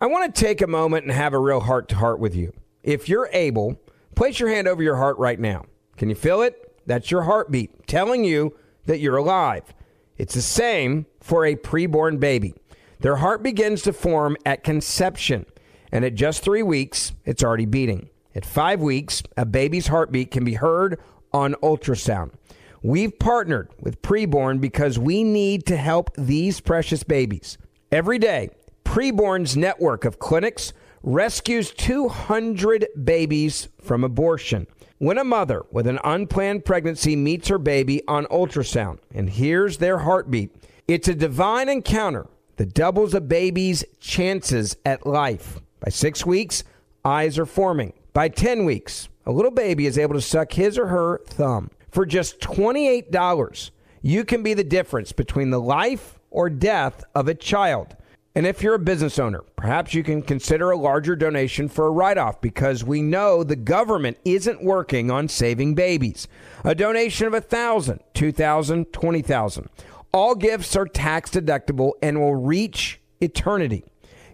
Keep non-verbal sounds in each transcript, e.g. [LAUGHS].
I want to take a moment and have a real heart to heart with you. If you're able, place your hand over your heart right now. Can you feel it? That's your heartbeat telling you that you're alive. It's the same for a preborn baby. Their heart begins to form at conception, and at just three weeks, it's already beating. At five weeks, a baby's heartbeat can be heard on ultrasound. We've partnered with Preborn because we need to help these precious babies. Every day, Preborn's network of clinics rescues 200 babies from abortion. When a mother with an unplanned pregnancy meets her baby on ultrasound and hears their heartbeat, it's a divine encounter that doubles a baby's chances at life. By six weeks, eyes are forming. By 10 weeks, a little baby is able to suck his or her thumb. For just $28, you can be the difference between the life or death of a child. And if you're a business owner, perhaps you can consider a larger donation for a write off because we know the government isn't working on saving babies. A donation of $1,000, $2,000, $20,000. All gifts are tax deductible and will reach eternity.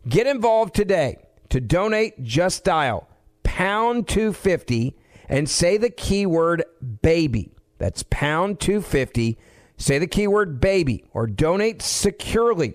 Get involved today. To donate, just dial pound 250 and say the keyword baby. That's pound 250. Say the keyword baby or donate securely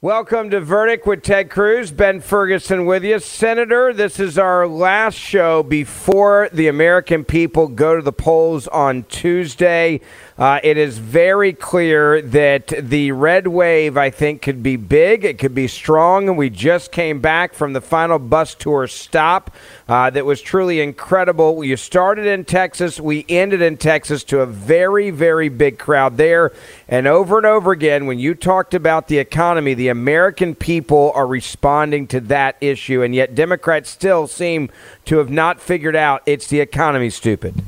Welcome to Verdict with Ted Cruz. Ben Ferguson with you. Senator, this is our last show before the American people go to the polls on Tuesday. Uh, it is very clear that the red wave, I think, could be big. It could be strong. And we just came back from the final bus tour stop uh, that was truly incredible. You started in Texas, we ended in Texas to a very, very big crowd there. And over and over again, when you talked about the economy, the American people are responding to that issue. And yet, Democrats still seem to have not figured out it's the economy, stupid.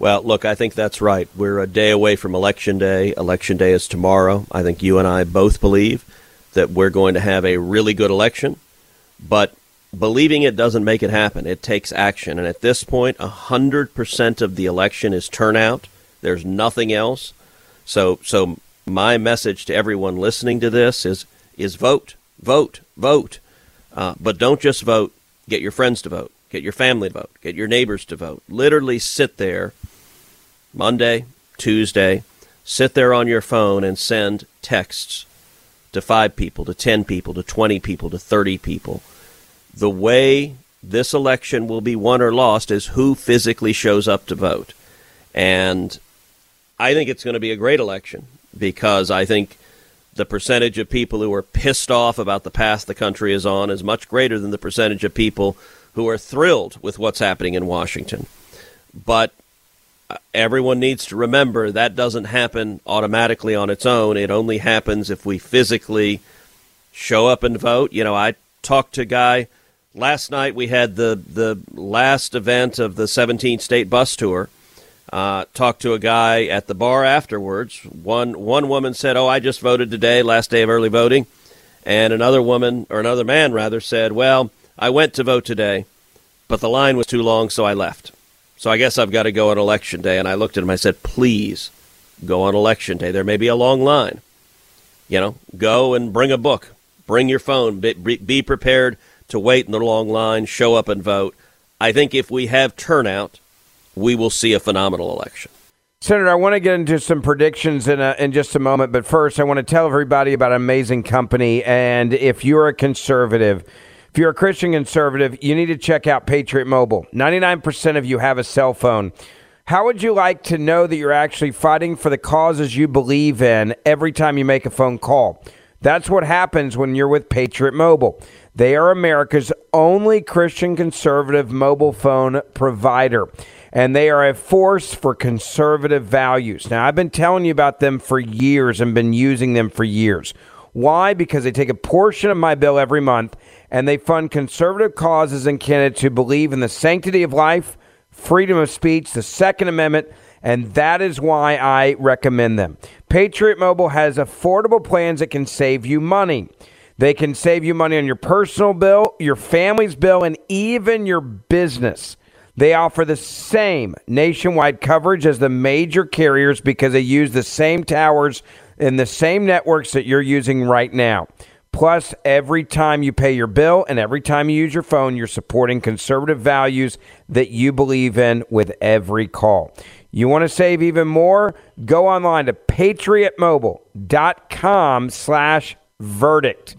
Well, look, I think that's right. We're a day away from Election Day. Election Day is tomorrow. I think you and I both believe that we're going to have a really good election, but believing it doesn't make it happen. It takes action. And at this point, 100% of the election is turnout. There's nothing else. So, so my message to everyone listening to this is, is vote, vote, vote. Uh, but don't just vote. Get your friends to vote. Get your family to vote. Get your neighbors to vote. Literally sit there Monday, Tuesday, sit there on your phone and send texts to five people, to 10 people, to 20 people, to 30 people. The way this election will be won or lost is who physically shows up to vote. And I think it's going to be a great election because I think the percentage of people who are pissed off about the path the country is on is much greater than the percentage of people who are thrilled with what's happening in Washington. But everyone needs to remember that doesn't happen automatically on its own. It only happens if we physically show up and vote. You know, I talked to a guy last night. We had the the last event of the 17 state bus tour. Uh, talked to a guy at the bar afterwards. One one woman said, "Oh, I just voted today, last day of early voting," and another woman or another man rather said, "Well, I went to vote today, but the line was too long, so I left." So I guess I've got to go on election day. And I looked at him. I said, please go on election day. There may be a long line. You know, go and bring a book, bring your phone, be, be prepared to wait in the long line, show up and vote. I think if we have turnout, we will see a phenomenal election. Senator, I want to get into some predictions in, a, in just a moment, but first, I want to tell everybody about an amazing company. And if you're a conservative, if you're a Christian conservative, you need to check out Patriot Mobile. 99% of you have a cell phone. How would you like to know that you're actually fighting for the causes you believe in every time you make a phone call? That's what happens when you're with Patriot Mobile. They are America's only Christian conservative mobile phone provider, and they are a force for conservative values. Now, I've been telling you about them for years and been using them for years. Why? Because they take a portion of my bill every month and they fund conservative causes and candidates who believe in the sanctity of life, freedom of speech, the Second Amendment, and that is why I recommend them. Patriot Mobile has affordable plans that can save you money. They can save you money on your personal bill, your family's bill, and even your business. They offer the same nationwide coverage as the major carriers because they use the same towers and the same networks that you're using right now. Plus, every time you pay your bill and every time you use your phone, you're supporting conservative values that you believe in with every call. You want to save even more? Go online to patriotmobile.com slash verdict.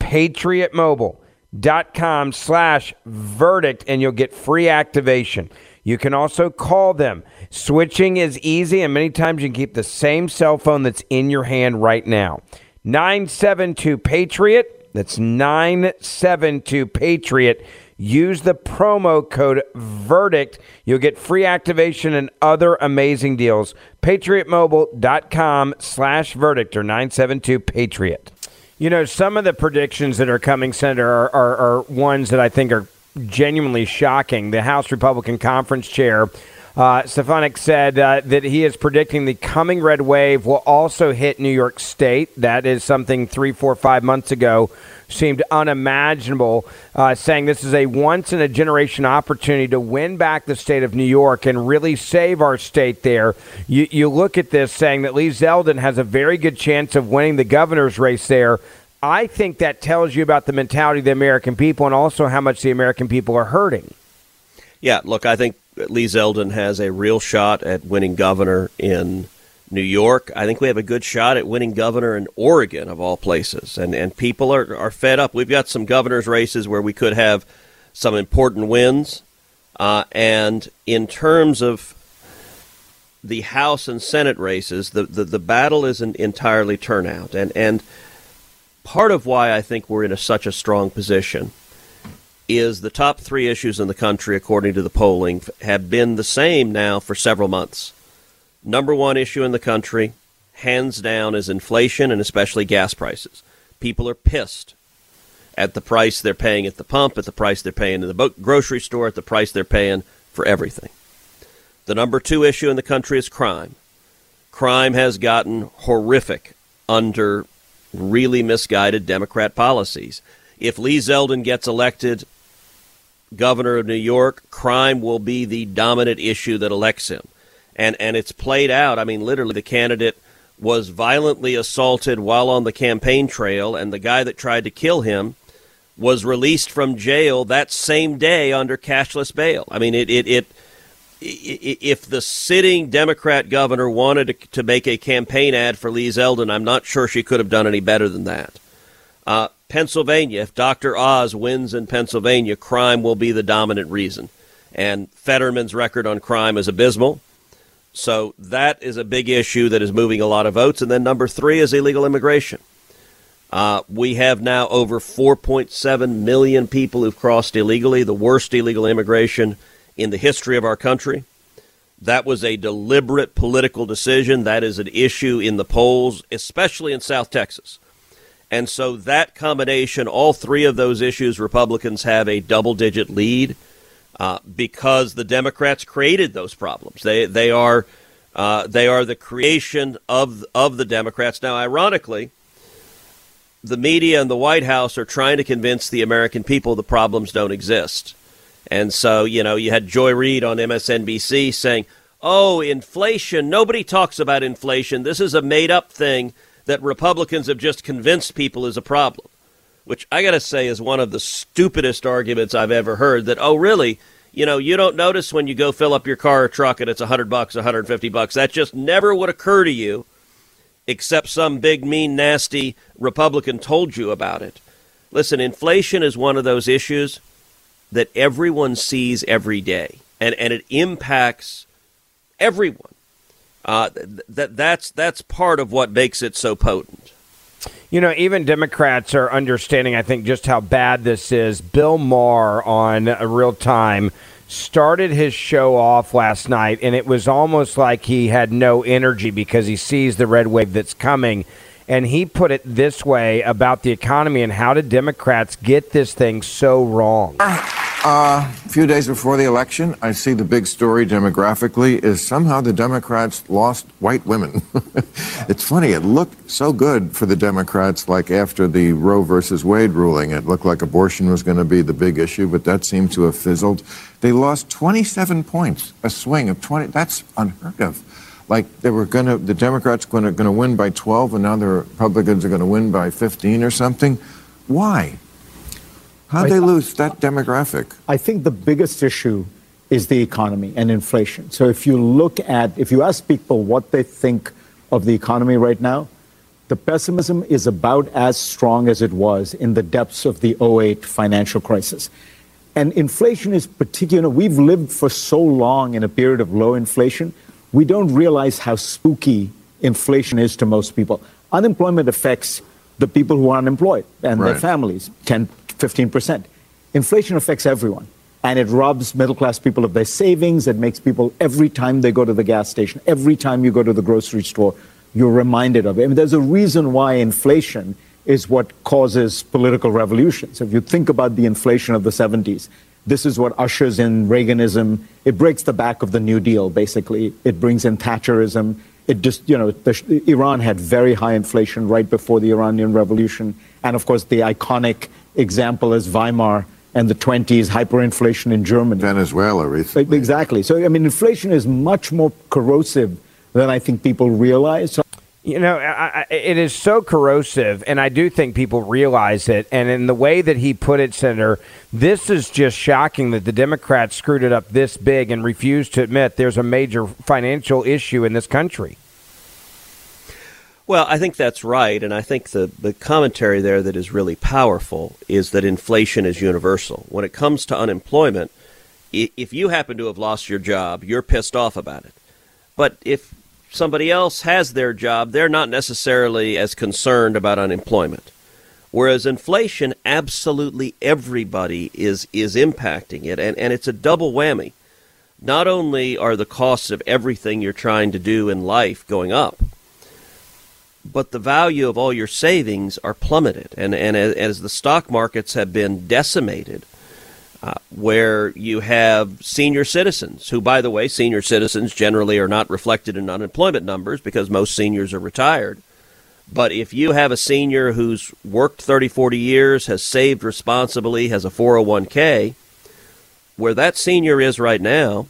patriotmobile.com slash verdict, and you'll get free activation. You can also call them. Switching is easy, and many times you can keep the same cell phone that's in your hand right now. 972 Patriot. That's 972 Patriot. Use the promo code VERDICT. You'll get free activation and other amazing deals. PatriotMobile.com slash verdict or 972 Patriot. You know, some of the predictions that are coming, Senator, are, are, are ones that I think are genuinely shocking. The House Republican Conference Chair uh, Stefanik said uh, that he is predicting the coming red wave will also hit New York State. That is something three, four, five months ago seemed unimaginable, uh, saying this is a once in a generation opportunity to win back the state of New York and really save our state there. You, you look at this saying that Lee Zeldin has a very good chance of winning the governor's race there. I think that tells you about the mentality of the American people and also how much the American people are hurting. Yeah, look, I think Lee Zeldin has a real shot at winning governor in New York. I think we have a good shot at winning governor in Oregon, of all places. And and people are, are fed up. We've got some governor's races where we could have some important wins. Uh, and in terms of the House and Senate races, the, the, the battle isn't entirely turnout. And, and part of why I think we're in a, such a strong position – is the top three issues in the country, according to the polling, have been the same now for several months. Number one issue in the country, hands down, is inflation and especially gas prices. People are pissed at the price they're paying at the pump, at the price they're paying in the grocery store, at the price they're paying for everything. The number two issue in the country is crime. Crime has gotten horrific under really misguided Democrat policies. If Lee Zeldin gets elected, governor of New York, crime will be the dominant issue that elects him. And and it's played out. I mean, literally the candidate was violently assaulted while on the campaign trail and the guy that tried to kill him was released from jail that same day under cashless bail. I mean, it it, it if the sitting Democrat governor wanted to, to, make a campaign ad for Lee Zeldin, I'm not sure she could have done any better than that. Uh, Pennsylvania, if Dr. Oz wins in Pennsylvania, crime will be the dominant reason. And Fetterman's record on crime is abysmal. So that is a big issue that is moving a lot of votes. And then number three is illegal immigration. Uh, we have now over 4.7 million people who've crossed illegally, the worst illegal immigration in the history of our country. That was a deliberate political decision. That is an issue in the polls, especially in South Texas. And so that combination, all three of those issues, Republicans have a double digit lead uh, because the Democrats created those problems. They, they, are, uh, they are the creation of, of the Democrats. Now, ironically, the media and the White House are trying to convince the American people the problems don't exist. And so, you know, you had Joy Reid on MSNBC saying, oh, inflation. Nobody talks about inflation. This is a made up thing that Republicans have just convinced people is a problem, which I got to say is one of the stupidest arguments I've ever heard. That oh, really? You know, you don't notice when you go fill up your car or truck and it's a hundred bucks, a hundred fifty bucks. That just never would occur to you, except some big, mean, nasty Republican told you about it. Listen, inflation is one of those issues that everyone sees every day, and and it impacts everyone. Uh, that that's that's part of what makes it so potent. You know, even Democrats are understanding, I think, just how bad this is. Bill Maher on Real Time started his show off last night, and it was almost like he had no energy because he sees the red wave that's coming. And he put it this way about the economy and how did Democrats get this thing so wrong? Uh, a few days before the election, I see the big story demographically is somehow the Democrats lost white women. [LAUGHS] it's funny, it looked so good for the Democrats, like after the Roe versus Wade ruling. It looked like abortion was going to be the big issue, but that seemed to have fizzled. They lost 27 points, a swing of 20. That's unheard of. Like they were going to, the Democrats to, going to win by 12, and now the Republicans are going to win by 15 or something. Why? How'd they lose that demographic? I think the biggest issue is the economy and inflation. So if you look at, if you ask people what they think of the economy right now, the pessimism is about as strong as it was in the depths of the 08 financial crisis. And inflation is particular. We've lived for so long in a period of low inflation, we don't realize how spooky inflation is to most people. Unemployment affects the people who are unemployed and right. their families. 10, 15%. Inflation affects everyone. And it robs middle class people of their savings. It makes people, every time they go to the gas station, every time you go to the grocery store, you're reminded of it. I mean, there's a reason why inflation is what causes political revolutions. If you think about the inflation of the 70s, this is what ushers in Reaganism. It breaks the back of the New Deal, basically. It brings in Thatcherism. It just, you know, the, Iran had very high inflation right before the Iranian Revolution. And of course, the iconic example is Weimar and the 20s, hyperinflation in Germany. Venezuela recently. Exactly. So, I mean, inflation is much more corrosive than I think people realize. So you know, I, I, it is so corrosive, and I do think people realize it. And in the way that he put it, Senator, this is just shocking that the Democrats screwed it up this big and refused to admit there's a major financial issue in this country. Well, I think that's right, and I think the, the commentary there that is really powerful is that inflation is universal. When it comes to unemployment, if you happen to have lost your job, you're pissed off about it. But if somebody else has their job, they're not necessarily as concerned about unemployment. Whereas inflation, absolutely everybody is, is impacting it, and, and it's a double whammy. Not only are the costs of everything you're trying to do in life going up, but the value of all your savings are plummeted. And, and as the stock markets have been decimated, uh, where you have senior citizens, who, by the way, senior citizens generally are not reflected in unemployment numbers because most seniors are retired. But if you have a senior who's worked 30, 40 years, has saved responsibly, has a 401k, where that senior is right now,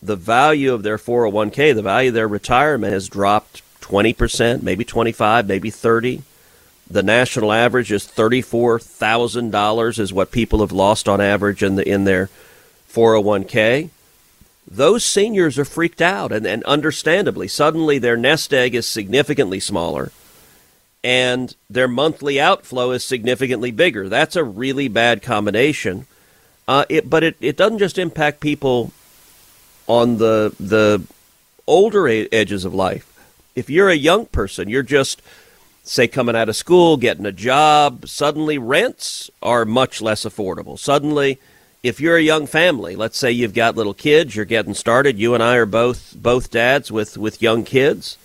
the value of their 401k, the value of their retirement has dropped 20%, maybe 25, maybe 30. The national average is $34,000 is what people have lost on average in the in their 401k. Those seniors are freaked out and, and understandably suddenly their nest egg is significantly smaller and their monthly outflow is significantly bigger. That's a really bad combination. Uh, it, but it, it doesn't just impact people on the the older edges of life if you're a young person, you're just say coming out of school, getting a job, suddenly rents are much less affordable. Suddenly, if you're a young family, let's say you've got little kids, you're getting started, you and I are both both dads with with young kids.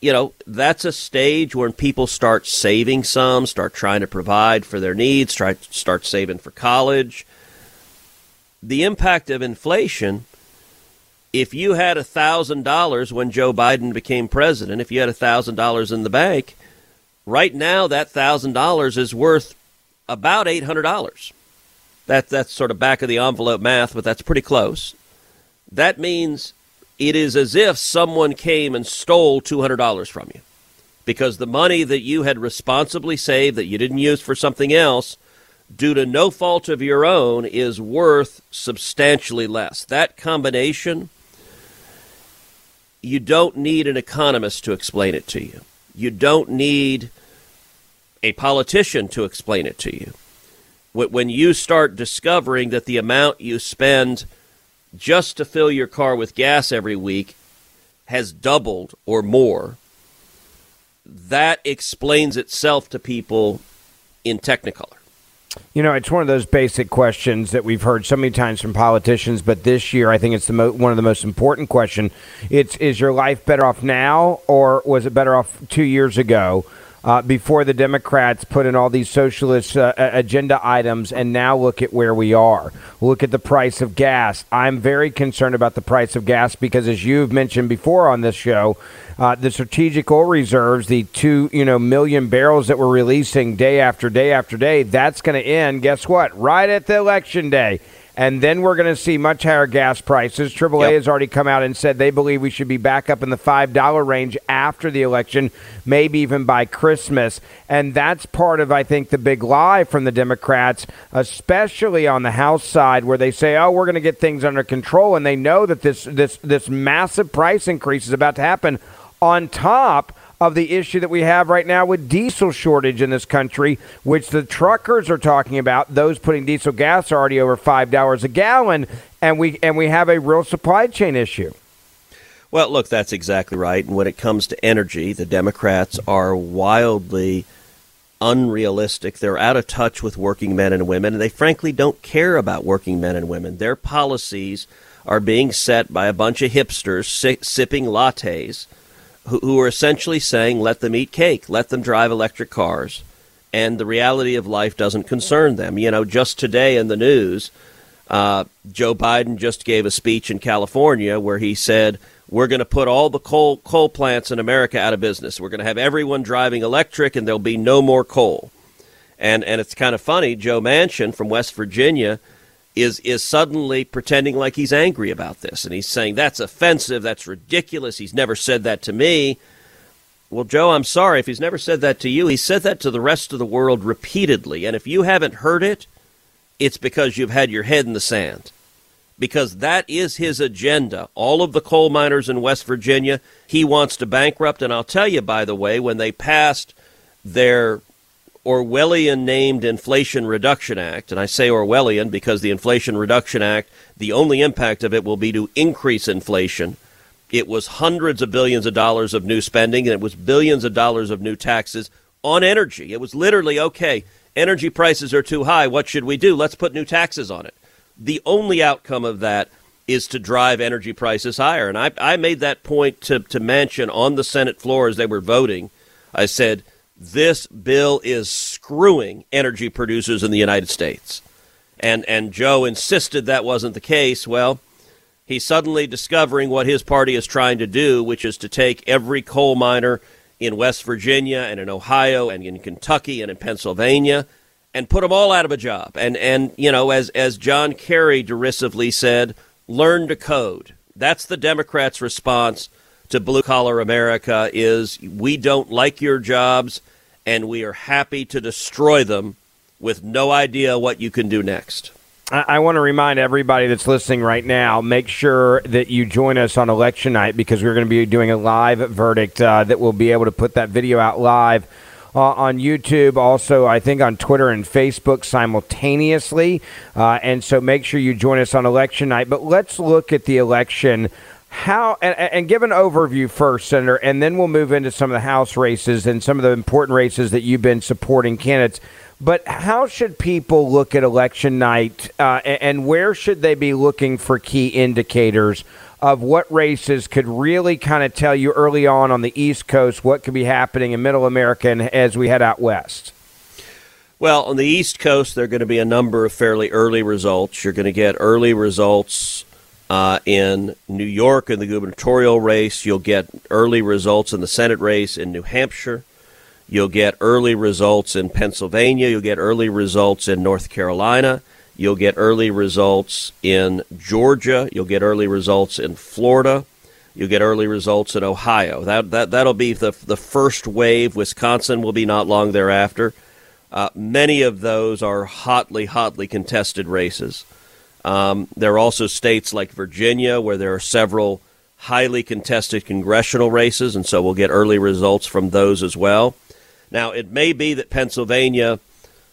You know, that's a stage when people start saving some, start trying to provide for their needs, try start saving for college. The impact of inflation if you had a thousand dollars when Joe Biden became president, if you had a thousand dollars in the bank, right now that thousand dollars is worth about eight hundred dollars. That that's sort of back of the envelope math, but that's pretty close. That means it is as if someone came and stole two hundred dollars from you. Because the money that you had responsibly saved that you didn't use for something else due to no fault of your own is worth substantially less. That combination you don't need an economist to explain it to you. You don't need a politician to explain it to you. When you start discovering that the amount you spend just to fill your car with gas every week has doubled or more, that explains itself to people in Technicolor. You know, it's one of those basic questions that we've heard so many times from politicians, but this year I think it's the mo- one of the most important question. It's is your life better off now or was it better off 2 years ago? Uh, before the Democrats put in all these socialist uh, agenda items, and now look at where we are. Look at the price of gas. I'm very concerned about the price of gas because, as you've mentioned before on this show, uh, the strategic oil reserves, the two you know million barrels that we're releasing day after day after day, that's going to end. Guess what? Right at the election day. And then we're going to see much higher gas prices. AAA yep. has already come out and said they believe we should be back up in the $5 range after the election, maybe even by Christmas. And that's part of, I think, the big lie from the Democrats, especially on the House side, where they say, oh, we're going to get things under control. And they know that this, this, this massive price increase is about to happen on top of the issue that we have right now with diesel shortage in this country, which the truckers are talking about. Those putting diesel gas are already over five dollars a gallon, and we and we have a real supply chain issue. Well, look, that's exactly right. And when it comes to energy, the Democrats are wildly unrealistic. They're out of touch with working men and women, and they frankly don't care about working men and women. Their policies are being set by a bunch of hipsters si- sipping lattes who, who are essentially saying, let them eat cake, let them drive electric cars. And the reality of life doesn't concern them. You know, just today in the news, uh, Joe Biden just gave a speech in California where he said, we're going to put all the coal coal plants in America out of business. We're going to have everyone driving electric, and there'll be no more coal. And and it's kind of funny. Joe Manchin from West Virginia is is suddenly pretending like he's angry about this and he's saying that's offensive, that's ridiculous. He's never said that to me. Well, Joe, I'm sorry if he's never said that to you. He said that to the rest of the world repeatedly. And if you haven't heard it, it's because you've had your head in the sand. Because that is his agenda. All of the coal miners in West Virginia, he wants to bankrupt. And I'll tell you, by the way, when they passed their Orwellian named Inflation Reduction Act, and I say Orwellian because the Inflation Reduction Act, the only impact of it will be to increase inflation. It was hundreds of billions of dollars of new spending, and it was billions of dollars of new taxes on energy. It was literally okay, energy prices are too high. What should we do? Let's put new taxes on it. The only outcome of that is to drive energy prices higher. And I, I made that point to, to Manchin on the Senate floor as they were voting. I said, this bill is screwing energy producers in the United States. And, and Joe insisted that wasn't the case. Well, he's suddenly discovering what his party is trying to do, which is to take every coal miner in West Virginia and in Ohio and in Kentucky and in Pennsylvania and put them all out of a job. And, and you know, as, as John Kerry derisively said, learn to code. That's the Democrats' response to blue collar America is we don't like your jobs and we are happy to destroy them with no idea what you can do next. I want to remind everybody that's listening right now make sure that you join us on election night because we're going to be doing a live verdict uh, that we'll be able to put that video out live uh, on YouTube, also, I think on Twitter and Facebook simultaneously. Uh, and so make sure you join us on election night. But let's look at the election how and, and, give an overview first, Senator, and then we'll move into some of the House races and some of the important races that you've been supporting candidates. But how should people look at election night, uh, and where should they be looking for key indicators of what races could really kind of tell you early on on the East Coast what could be happening in Middle America and as we head out west? Well, on the East Coast, there are going to be a number of fairly early results. You're going to get early results uh, in New York in the gubernatorial race, you'll get early results in the Senate race in New Hampshire. You'll get early results in Pennsylvania. You'll get early results in North Carolina. You'll get early results in Georgia. You'll get early results in Florida. You'll get early results in Ohio. That, that, that'll be the, the first wave. Wisconsin will be not long thereafter. Uh, many of those are hotly, hotly contested races. Um, there are also states like Virginia where there are several highly contested congressional races, and so we'll get early results from those as well. Now, it may be that Pennsylvania,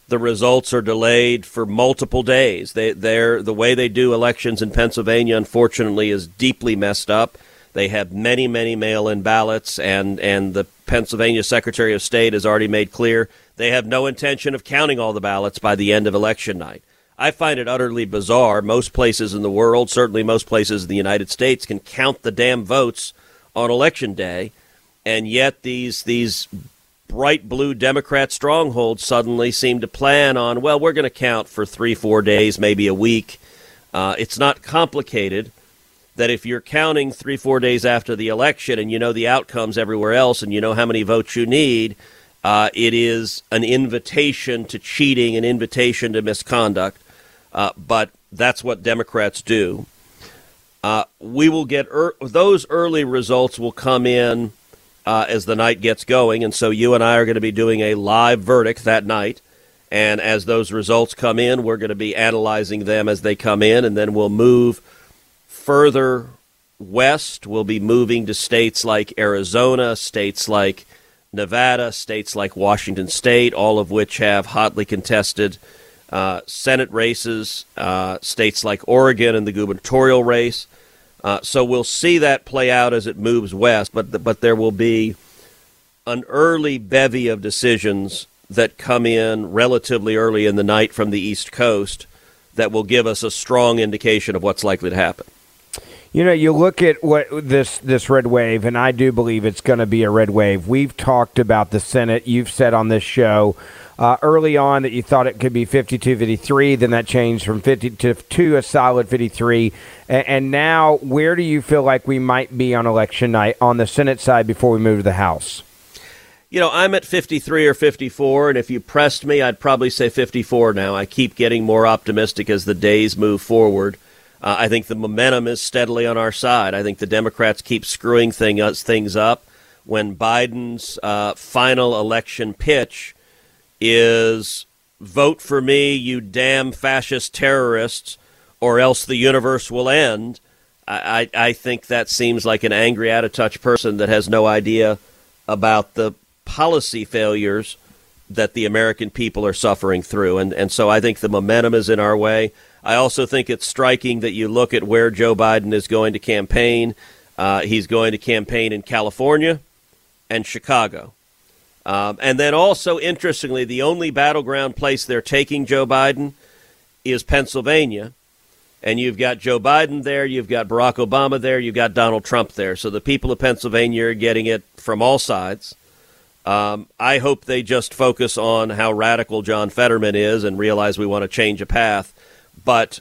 the results are delayed for multiple days. They, they're, the way they do elections in Pennsylvania, unfortunately, is deeply messed up. They have many, many mail in ballots, and, and the Pennsylvania Secretary of State has already made clear they have no intention of counting all the ballots by the end of election night. I find it utterly bizarre. Most places in the world, certainly most places in the United States, can count the damn votes on election day, and yet these these bright blue Democrat strongholds suddenly seem to plan on, well, we're going to count for three, four days, maybe a week. Uh, it's not complicated that if you're counting three, four days after the election and you know the outcomes everywhere else and you know how many votes you need, uh, it is an invitation to cheating, an invitation to misconduct. Uh, but that's what Democrats do. Uh, we will get er- those early results will come in uh, as the night gets going, and so you and I are going to be doing a live verdict that night. And as those results come in, we're going to be analyzing them as they come in, and then we'll move further west, we'll be moving to states like Arizona, states like Nevada, states like Washington State, all of which have hotly contested uh, Senate races, uh, states like Oregon and the gubernatorial race. Uh, so we'll see that play out as it moves west, but but there will be an early bevy of decisions that come in relatively early in the night from the East Coast that will give us a strong indication of what's likely to happen. You know, you look at what this this red wave, and I do believe it's going to be a red wave. We've talked about the Senate. You've said on this show uh, early on that you thought it could be 52 53. Then that changed from 50 to, to a solid 53. And, and now, where do you feel like we might be on election night on the Senate side before we move to the House? You know, I'm at 53 or 54, and if you pressed me, I'd probably say 54 now. I keep getting more optimistic as the days move forward. Uh, I think the momentum is steadily on our side. I think the Democrats keep screwing thing, uh, things up. When Biden's uh, final election pitch is vote for me, you damn fascist terrorists, or else the universe will end, I, I, think that seems like an angry, out of touch person that has no idea about the policy failures that the American people are suffering through. And, and so I think the momentum is in our way. I also think it's striking that you look at where Joe Biden is going to campaign. Uh, he's going to campaign in California and Chicago. Um, and then also, interestingly, the only battleground place they're taking Joe Biden is Pennsylvania. And you've got Joe Biden there, you've got Barack Obama there, you've got Donald Trump there. So the people of Pennsylvania are getting it from all sides. Um, I hope they just focus on how radical John Fetterman is and realize we want to change a path. But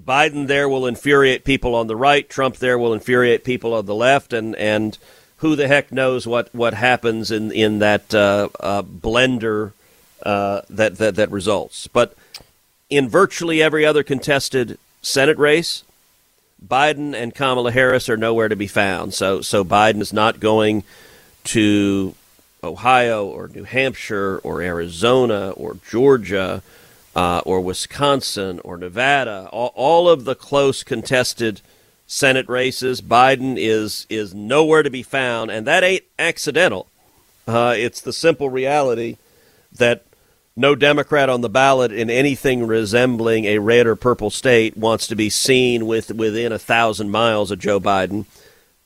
Biden there will infuriate people on the right. Trump there will infuriate people on the left, and and who the heck knows what, what happens in in that uh, uh, blender uh, that, that that results. But in virtually every other contested Senate race, Biden and Kamala Harris are nowhere to be found. So so Biden is not going to Ohio or New Hampshire or Arizona or Georgia uh, or Wisconsin or Nevada, all, all, of the close contested Senate races, Biden is is nowhere to be found, and that ain't accidental. Uh, it's the simple reality that no Democrat on the ballot in anything resembling a red or purple state wants to be seen with within a thousand miles of Joe Biden.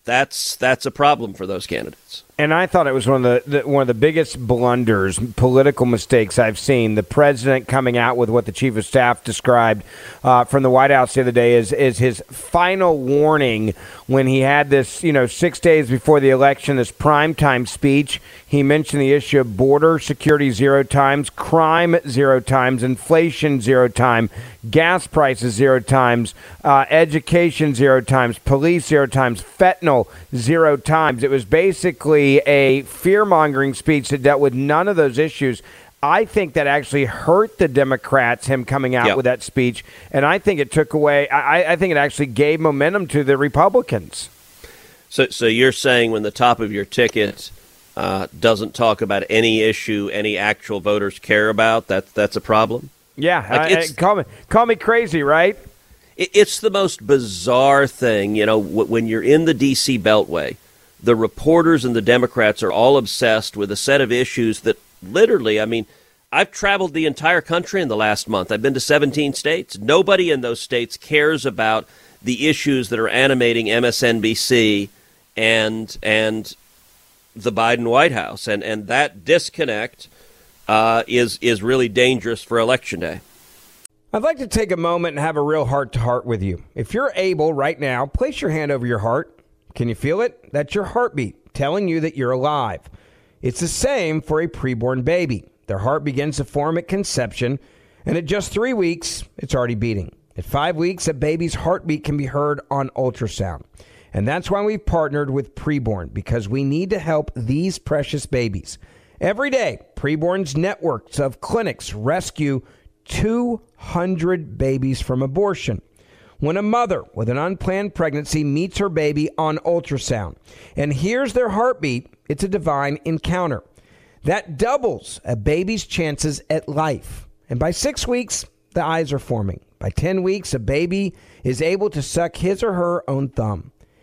That's that's a problem for those candidates and I thought it was one of the, the, one of the biggest blunders, political mistakes I've seen. The president coming out with what the chief of staff described uh, from the White House the other day is is his final warning when he had this, you know, six days before the election, this primetime speech. He mentioned the issue of border security zero times, crime zero times, inflation zero time, gas prices zero times, uh, education zero times, police zero times, fentanyl zero times. It was basically a fear mongering speech that dealt with none of those issues. I think that actually hurt the Democrats, him coming out yep. with that speech. And I think it took away, I, I think it actually gave momentum to the Republicans. So, so you're saying when the top of your ticket uh, doesn't talk about any issue any actual voters care about, that, that's a problem? Yeah. Like I, I, call, me, call me crazy, right? It, it's the most bizarre thing. You know, when you're in the D.C. Beltway, the reporters and the Democrats are all obsessed with a set of issues that literally, I mean, I've traveled the entire country in the last month. I've been to 17 states. Nobody in those states cares about the issues that are animating MSNBC and and the Biden White House, and and that disconnect uh, is is really dangerous for election day. I'd like to take a moment and have a real heart to heart with you. If you're able right now, place your hand over your heart. Can you feel it? That's your heartbeat telling you that you're alive. It's the same for a preborn baby. Their heart begins to form at conception, and at just three weeks, it's already beating. At five weeks, a baby's heartbeat can be heard on ultrasound. And that's why we've partnered with Preborn, because we need to help these precious babies. Every day, Preborn's networks of clinics rescue 200 babies from abortion. When a mother with an unplanned pregnancy meets her baby on ultrasound and hears their heartbeat, it's a divine encounter. That doubles a baby's chances at life. And by six weeks, the eyes are forming. By 10 weeks, a baby is able to suck his or her own thumb.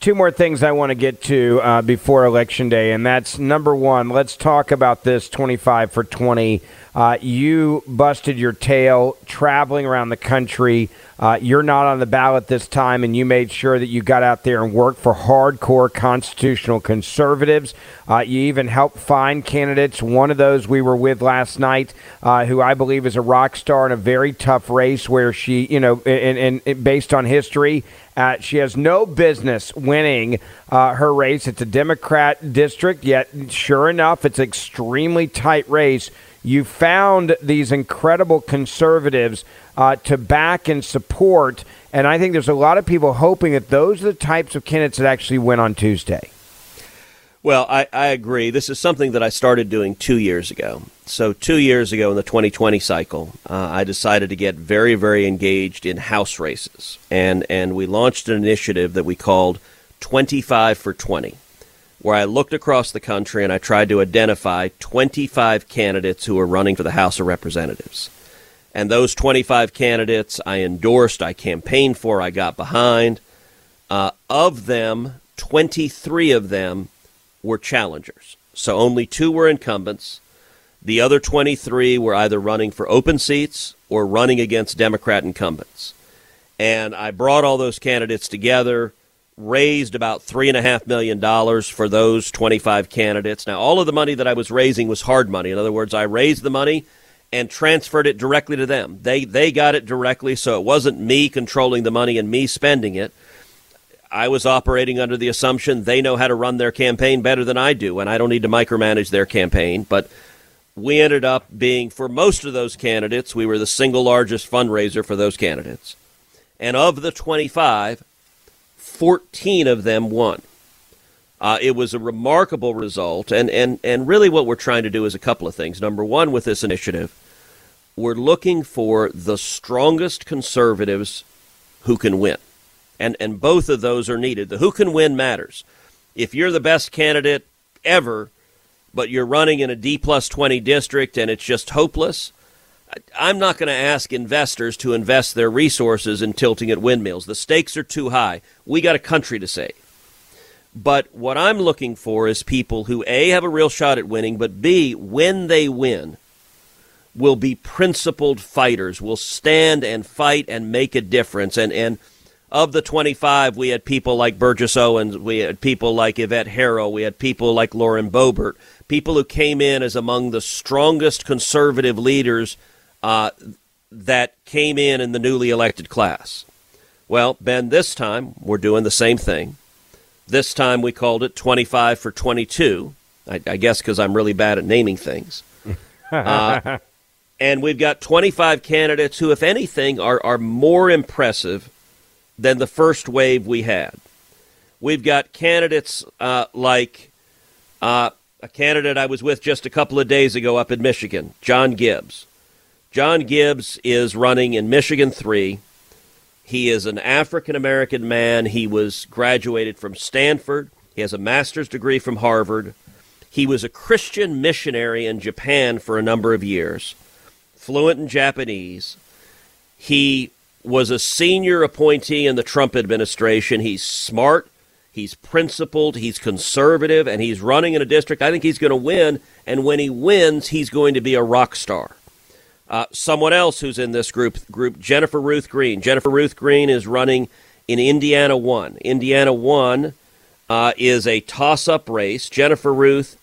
Two more things I want to get to uh, before Election Day, and that's number one, let's talk about this 25 for 20. Uh, you busted your tail traveling around the country. Uh, you're not on the ballot this time, and you made sure that you got out there and worked for hardcore constitutional conservatives. Uh, you even helped find candidates. One of those we were with last night, uh, who I believe is a rock star in a very tough race where she, you know, and, and based on history, uh, she has no business winning uh, her race. It's a Democrat district, yet, sure enough, it's an extremely tight race. You found these incredible conservatives uh, to back and support, and I think there's a lot of people hoping that those are the types of candidates that actually win on Tuesday. Well, I, I agree. This is something that I started doing two years ago. So, two years ago in the 2020 cycle, uh, I decided to get very, very engaged in house races. And, and we launched an initiative that we called 25 for 20, where I looked across the country and I tried to identify 25 candidates who were running for the House of Representatives. And those 25 candidates I endorsed, I campaigned for, I got behind. Uh, of them, 23 of them were challengers. So only two were incumbents. The other 23 were either running for open seats or running against Democrat incumbents. And I brought all those candidates together, raised about $3.5 million for those 25 candidates. Now, all of the money that I was raising was hard money. In other words, I raised the money and transferred it directly to them. They, they got it directly, so it wasn't me controlling the money and me spending it. I was operating under the assumption they know how to run their campaign better than I do, and I don't need to micromanage their campaign. But we ended up being, for most of those candidates, we were the single largest fundraiser for those candidates. And of the 25, 14 of them won. Uh, it was a remarkable result, and, and, and really what we're trying to do is a couple of things. Number one, with this initiative, we're looking for the strongest conservatives who can win and and both of those are needed. The who can win matters. If you're the best candidate ever, but you're running in a D plus 20 district and it's just hopeless, I'm not going to ask investors to invest their resources in tilting at windmills. The stakes are too high. We got a country to save. But what I'm looking for is people who A, have a real shot at winning, but B, when they win, will be principled fighters, will stand and fight and make a difference. And, and of the 25, we had people like Burgess Owens, we had people like Yvette Herrell, we had people like Lauren Boebert, people who came in as among the strongest conservative leaders uh, that came in in the newly elected class. Well, Ben, this time we're doing the same thing. This time we called it 25 for 22. I, I guess because I'm really bad at naming things. [LAUGHS] Uh, and we've got 25 candidates who, if anything, are, are more impressive than the first wave we had. We've got candidates uh, like uh, a candidate I was with just a couple of days ago up in Michigan, John Gibbs. John Gibbs is running in Michigan 3. He is an African American man. He was graduated from Stanford. He has a master's degree from Harvard. He was a Christian missionary in Japan for a number of years, fluent in Japanese. He was a senior appointee in the Trump administration. He's smart, he's principled, he's conservative, and he's running in a district. I think he's going to win. And when he wins, he's going to be a rock star. Uh, someone else who's in this group, group Jennifer Ruth Green. Jennifer Ruth Green is running in Indiana 1. Indiana 1 uh, is a toss up race. Jennifer Ruth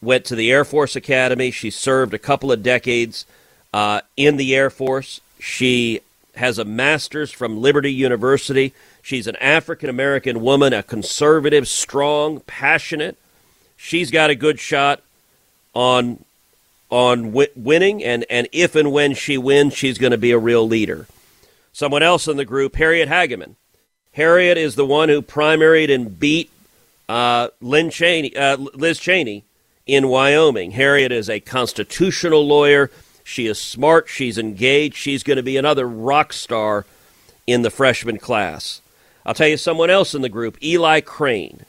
went to the Air Force Academy. She served a couple of decades uh, in the Air Force. She has a master's from Liberty University. She's an African American woman, a conservative, strong, passionate. She's got a good shot on on w- winning, and, and if and when she wins, she's going to be a real leader. Someone else in the group, Harriet Hageman. Harriet is the one who primaried and beat uh, Lynn Cheney, uh, Liz Cheney in Wyoming. Harriet is a constitutional lawyer. She is smart. She's engaged. She's going to be another rock star in the freshman class. I'll tell you someone else in the group, Eli Crane.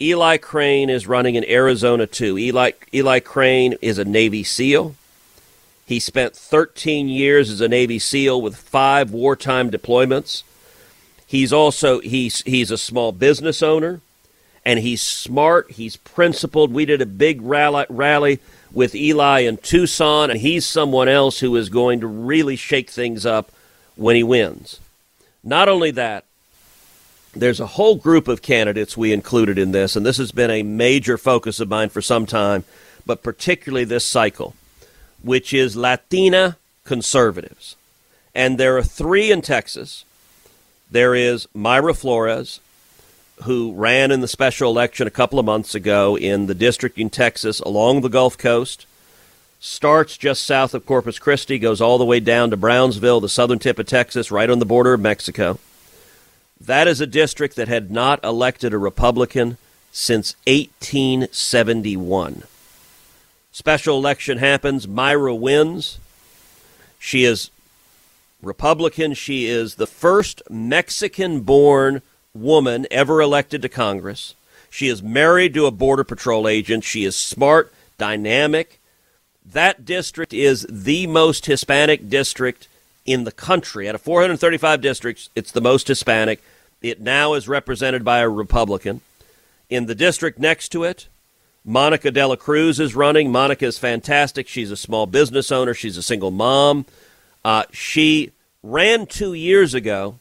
Eli Crane is running in Arizona 2. Eli Eli Crane is a Navy SEAL. He spent 13 years as a Navy SEAL with five wartime deployments. He's also he's he's a small business owner, and he's smart. He's principled. We did a big rally rally with Eli in Tucson, and he's someone else who is going to really shake things up when he wins. Not only that, there's a whole group of candidates we included in this, and this has been a major focus of mine for some time, but particularly this cycle, which is Latina conservatives. And there are three in Texas. There is Mayra Flores, who ran in the special election a couple of months ago in the district in Texas along the Gulf Coast, starts just south of Corpus Christi, goes all the way down to Brownsville, the southern tip of Texas, right on the border of Mexico. That is a district that had not elected a Republican since 1871. Special election happens. Mayra wins. She is Republican. She is the first Mexican born woman ever elected to Congress. She is married to a Border Patrol agent. She is smart, dynamic. That district is the most Hispanic district in the country. Out of 435 districts, it's the most Hispanic. It now is represented by a Republican. In the district next to it, Monica De La Cruz is running. Monica is fantastic. She's a small business owner. She's a single mom. Uh, she ran two years ago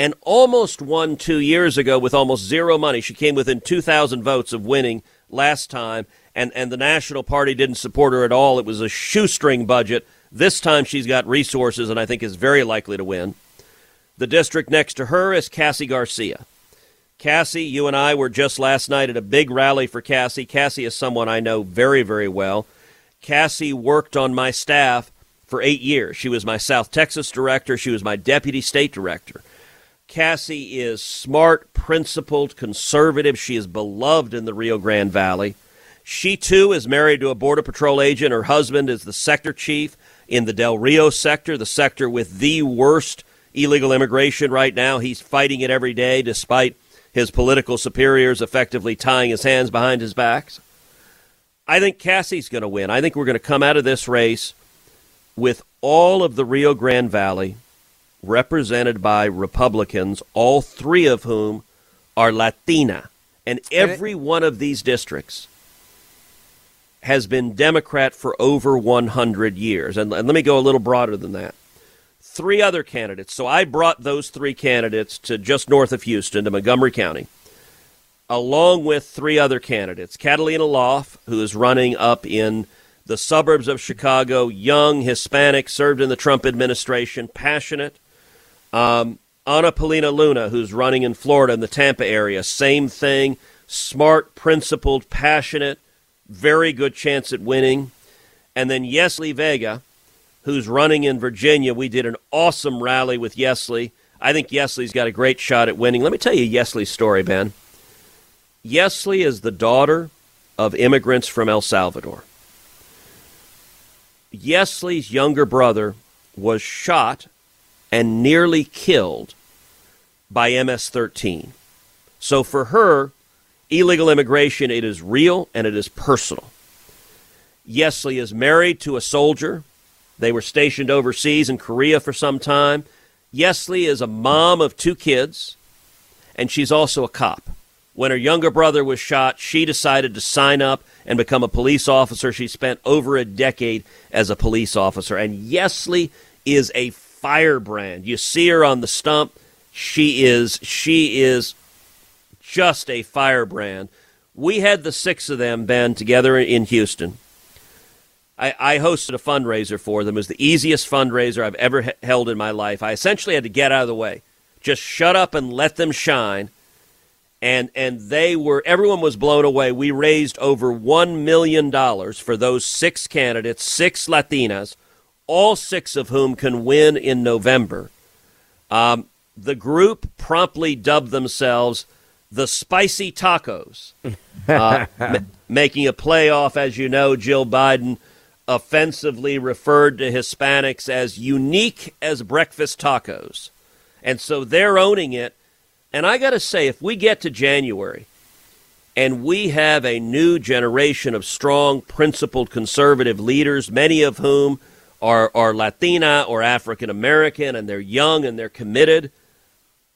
and almost won two years ago with almost zero money. She came within 2,000 votes of winning last time, and, and the National Party didn't support her at all. It was a shoestring budget. This time she's got resources and I think is very likely to win. The district next to her is Cassy Garcia. Cassy, you and I were just last night at a big rally for Cassy. Cassy is someone I know very, very well. Cassy worked on my staff for eight years. She was my South Texas director, she was my deputy state director. Cassy is smart, principled, conservative. She is beloved in the Rio Grande Valley. She, too, is married to a Border Patrol agent. Her husband is the sector chief in the Del Rio sector, the sector with the worst illegal immigration right now. He's fighting it every day despite his political superiors effectively tying his hands behind his back. I think Cassy's going to win. I think we're going to come out of this race with all of the Rio Grande Valley represented by Republicans, all three of whom are Latina. And every one of these districts has been Democrat for over 100 years. And, and let me go a little broader than that. Three other candidates. So I brought those three candidates to just north of Houston, to Montgomery County, along with three other candidates. Catalina Lauf, who is running up in the suburbs of Chicago, young, Hispanic, served in the Trump administration, passionate. Um, Anna Paulina Luna, who's running in Florida in the Tampa area, same thing. Smart, principled, passionate, very good chance at winning. And then Yesli Vega, who's running in Virginia. We did an awesome rally with Yesli. I think Yesli's got a great shot at winning. Let me tell you Yesli's story, Ben. Yesli is the daughter of immigrants from El Salvador. Yesli's younger brother was shot and nearly killed by MS 13. So for her, illegal immigration, it is real and it is personal. Yesli is married to a soldier. They were stationed overseas in Korea for some time. Yesli is a mom of two kids, and she's also a cop. When her younger brother was shot, she decided to sign up and become a police officer. She spent over a decade as a police officer. And Yesli is a firebrand. You see her on the stump. She is she is just a firebrand. We had the six of them, Ben, together in Houston. I, I hosted a fundraiser for them. It was the easiest fundraiser I've ever held in my life. I essentially had to get out of the way, just shut up and let them shine. And and they were everyone was blown away. We raised over one million dollars for those six candidates, six Latinas, all six of whom can win in November. Um, the group promptly dubbed themselves the Spicy Tacos, uh, [LAUGHS] m- making a playoff. As you know, Jill Biden offensively referred to Hispanics as unique as breakfast tacos. And so they're owning it. And I got to say, if we get to January and we have a new generation of strong, principled conservative leaders, many of whom are, are Latina or African American, and they're young and they're committed,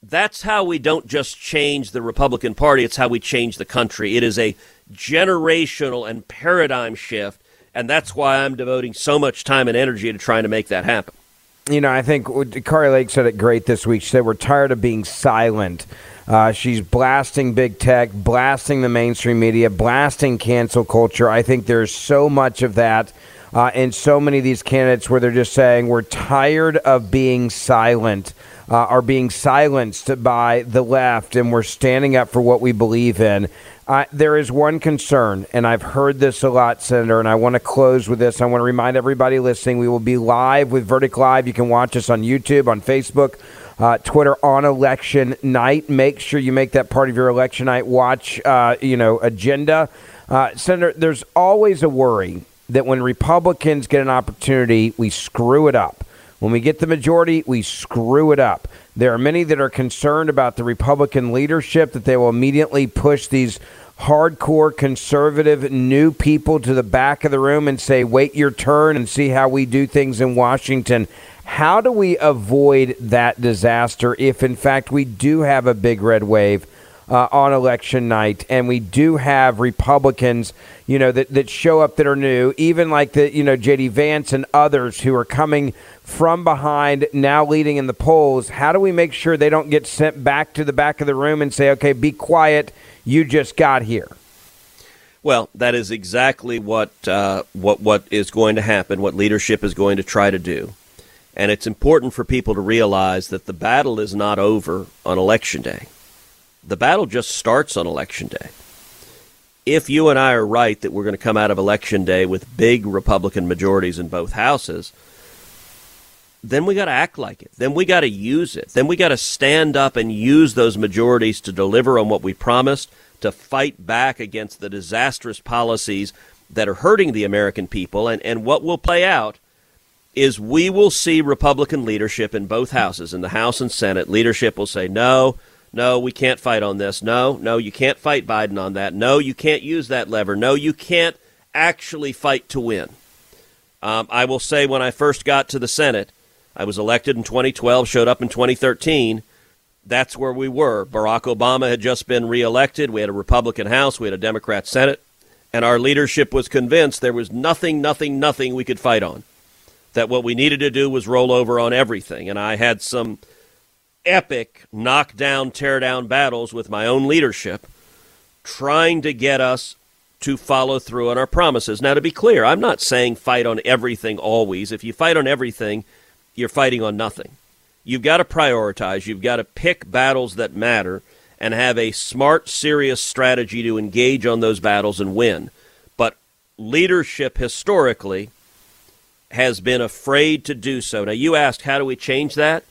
that's how we don't just change the Republican Party, it's how we change the country. It is a generational and paradigm shift, and that's why I'm devoting so much time and energy to trying to make that happen. You know, I think Kari Lake said it great this week. She said, We're tired of being silent. Uh, she's blasting big tech, blasting the mainstream media, blasting cancel culture. I think there's so much of that uh, in so many of these candidates where they're just saying, We're tired of being silent uh, are being silenced by the left, and we're standing up for what we believe in. Uh, there is one concern, and I've heard this a lot, Senator, and I want to close with this. I want to remind everybody listening we will be live with Verdict Live. You can watch us on YouTube, on Facebook, uh, Twitter on election night. Make sure you make that part of your election night watch, uh, you know, agenda. Uh, Senator, there's always a worry that when Republicans get an opportunity, we screw it up. When we get the majority, we screw it up. There are many that are concerned about the Republican leadership that they will immediately push these hardcore conservative new people to the back of the room and say, wait your turn and see how we do things in Washington. How do we avoid that disaster if, in fact, we do have a big red wave? Uh, on election night, and we do have Republicans, you know, that, that show up that are new, even like the, you know, J.D. Vance and others who are coming from behind, now leading in the polls. How do we make sure they don't get sent back to the back of the room and say, okay, be quiet, you just got here? Well, that is exactly what uh, what what is going to happen. What leadership is going to try to do, and it's important for people to realize that the battle is not over on election day the battle just starts on election day. If you and I are right that we're going to come out of election day with big Republican majorities in both houses, then we got to act like it. Then we got to use it. Then we got to stand up and use those majorities to deliver on what we promised, to fight back against the disastrous policies that are hurting the American people. And, and what will play out is we will see Republican leadership in both houses, in the House and Senate. Leadership will say, no, no, we can't fight on this. No, no, you can't fight Biden on that. No, you can't use that lever. No, you can't actually fight to win. Um, I will say when I first got to the Senate, I was elected in 2012, showed up in 2013. That's where we were. Barack Obama had just been reelected. We had a Republican House, we had a Democrat Senate, and our leadership was convinced there was nothing, nothing, nothing we could fight on. That what we needed to do was roll over on everything. And I had some epic knockdown, tear down battles with my own leadership trying to get us to follow through on our promises. Now, to be clear, I'm not saying fight on everything always. If you fight on everything, you're fighting on nothing. You've got to prioritize, you've got to pick battles that matter and have a smart, serious strategy to engage on those battles and win. But leadership historically has been afraid to do so. Now, you asked, how do we change that?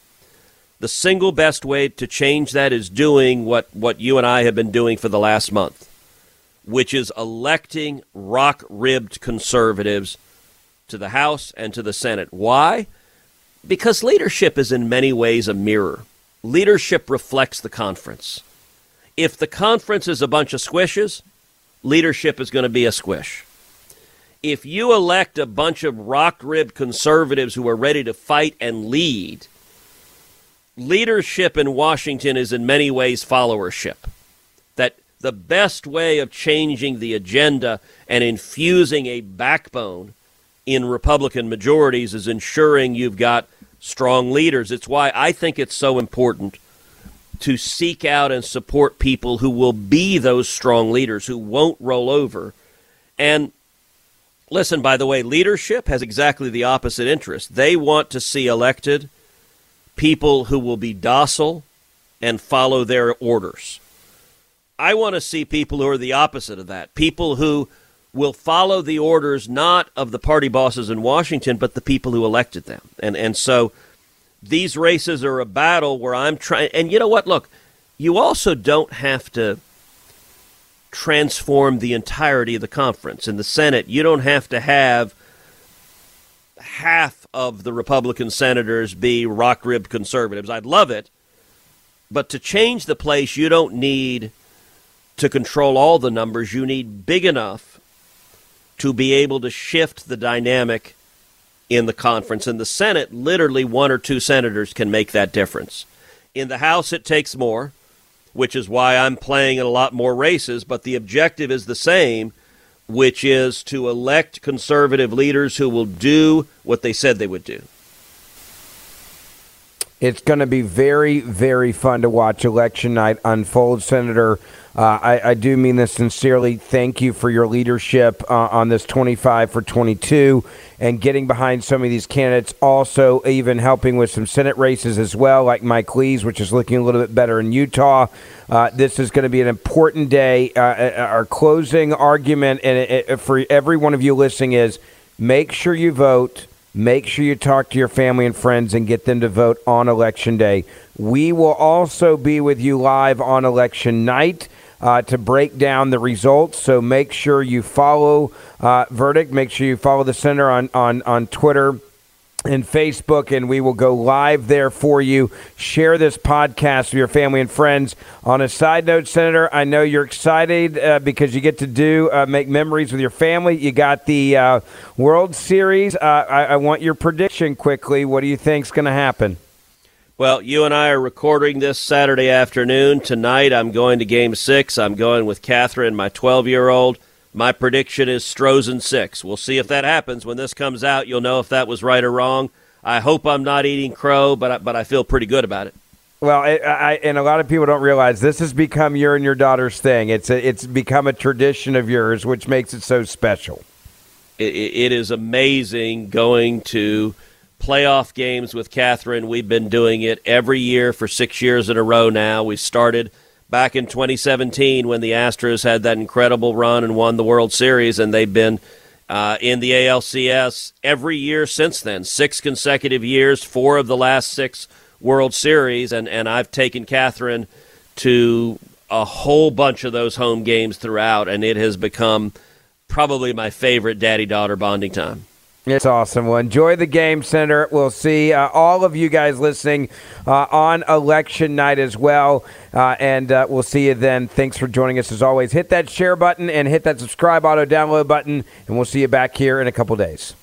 The single best way to change that is doing what, what you and I have been doing for the last month, which is electing rock ribbed conservatives to the House and to the Senate. Why? Because leadership is in many ways a mirror. Leadership reflects the conference. If the conference is a bunch of squishes, leadership is going to be a squish. If you elect a bunch of rock ribbed conservatives who are ready to fight and lead, leadership in Washington is in many ways followership. That the best way of changing the agenda and infusing a backbone in Republican majorities is ensuring you've got strong leaders. It's why I think it's so important to seek out and support people who will be those strong leaders, who won't roll over. And listen, by the way, leadership has exactly the opposite interest. They want to see elected people who will be docile and follow their orders. I want to see people who are the opposite of that. People who will follow the orders not of the party bosses in Washington, but the people who elected them. And and so these races are a battle where I'm trying. And you know what? Look, you also don't have to transform the entirety of the conference. In the Senate, you don't have to have half of the Republican senators be rock ribbed conservatives. I'd love it. But to change the place, you don't need to control all the numbers. You need big enough to be able to shift the dynamic in the conference. In the Senate, literally one or two senators can make that difference. In the House, it takes more, which is why I'm playing in a lot more races, but the objective is the same, which is to elect conservative leaders who will do what they said they would do. It's going to be very, very fun to watch election night unfold, Senator. Uh, I, I, do mean this sincerely. Thank you for your leadership uh, on this 25 for 22 and getting behind some of these candidates. Also, even helping with some Senate races as well, like Mike Lee's, which is looking a little bit better in Utah. Uh, this is going to be an important day. Uh, uh, our closing argument and it, for every one of you listening is make sure you vote. Make sure you talk to your family and friends and get them to vote on election day. We will also be with you live on election night uh, to break down the results. So make sure you follow uh, Verdict. Make sure you follow the center on, on, on Twitter and Facebook, and we will go live there for you. Share this podcast with your family and friends. On a side note, Senator, I know you're excited uh, because you get to do uh, make memories with your family. You got the uh, World Series. Uh, I, I, want your prediction quickly. What do you think is going to happen? Well, you and I are recording this Saturday afternoon. Tonight, I'm going to Game Six. I'm going with Catherine, my 12 year old. My prediction is Astros in six. We'll see if that happens. When this comes out, you'll know if that was right or wrong. I hope I'm not eating crow, but I, but I feel pretty good about it. Well, I, I, and a lot of people don't realize this has become your and your daughter's thing. It's a, it's become a tradition of yours, which makes it so special. it, it is amazing going to playoff games with Catherine. We've been doing it every year for six years in a row now. We started back in 2017 when the Astros had that incredible run and won the World Series, and they've been uh, in the ALCS every year since then. Six consecutive years, four of the last six World Series, and, and I've taken Catherine to a whole bunch of those home games throughout, and it has become probably my favorite daddy daughter bonding time. It's awesome. Well, enjoy the game, Senator. We'll see uh, all of you guys listening uh, on election night as well. Uh, and uh, we'll see you then. Thanks for joining us as always. Hit that share button and hit that subscribe auto download button, and we'll see you back here in a couple days.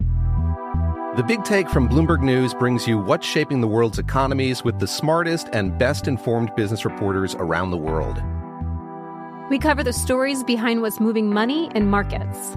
The Big Take from Bloomberg News brings you what's shaping the world's economies with the smartest and best informed business reporters around the world. We cover the stories behind what's moving money and markets